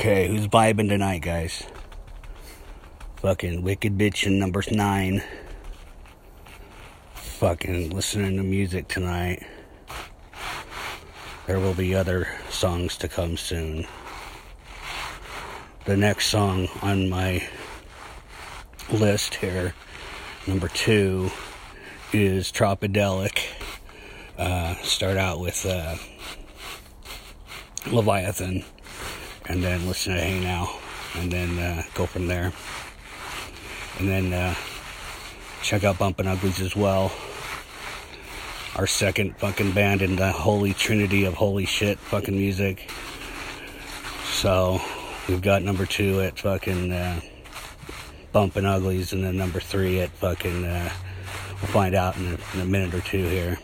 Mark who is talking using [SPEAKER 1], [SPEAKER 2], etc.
[SPEAKER 1] Okay, who's vibing tonight, guys? Fucking Wicked Bitch in number nine. Fucking listening to music tonight. There will be other songs to come soon. The next song on my list here, number two, is Tropidelic. Uh, start out with uh, Leviathan, and then listen to Hey Now, and then uh, go from there. And then uh, check out Bumpin' Uglies as well. Our second fucking band in the holy trinity of holy shit fucking music. So we've got number two at fucking uh, Bumpin' Uglies, and then number three at fucking. Uh, we'll find out in a, in a minute or two here.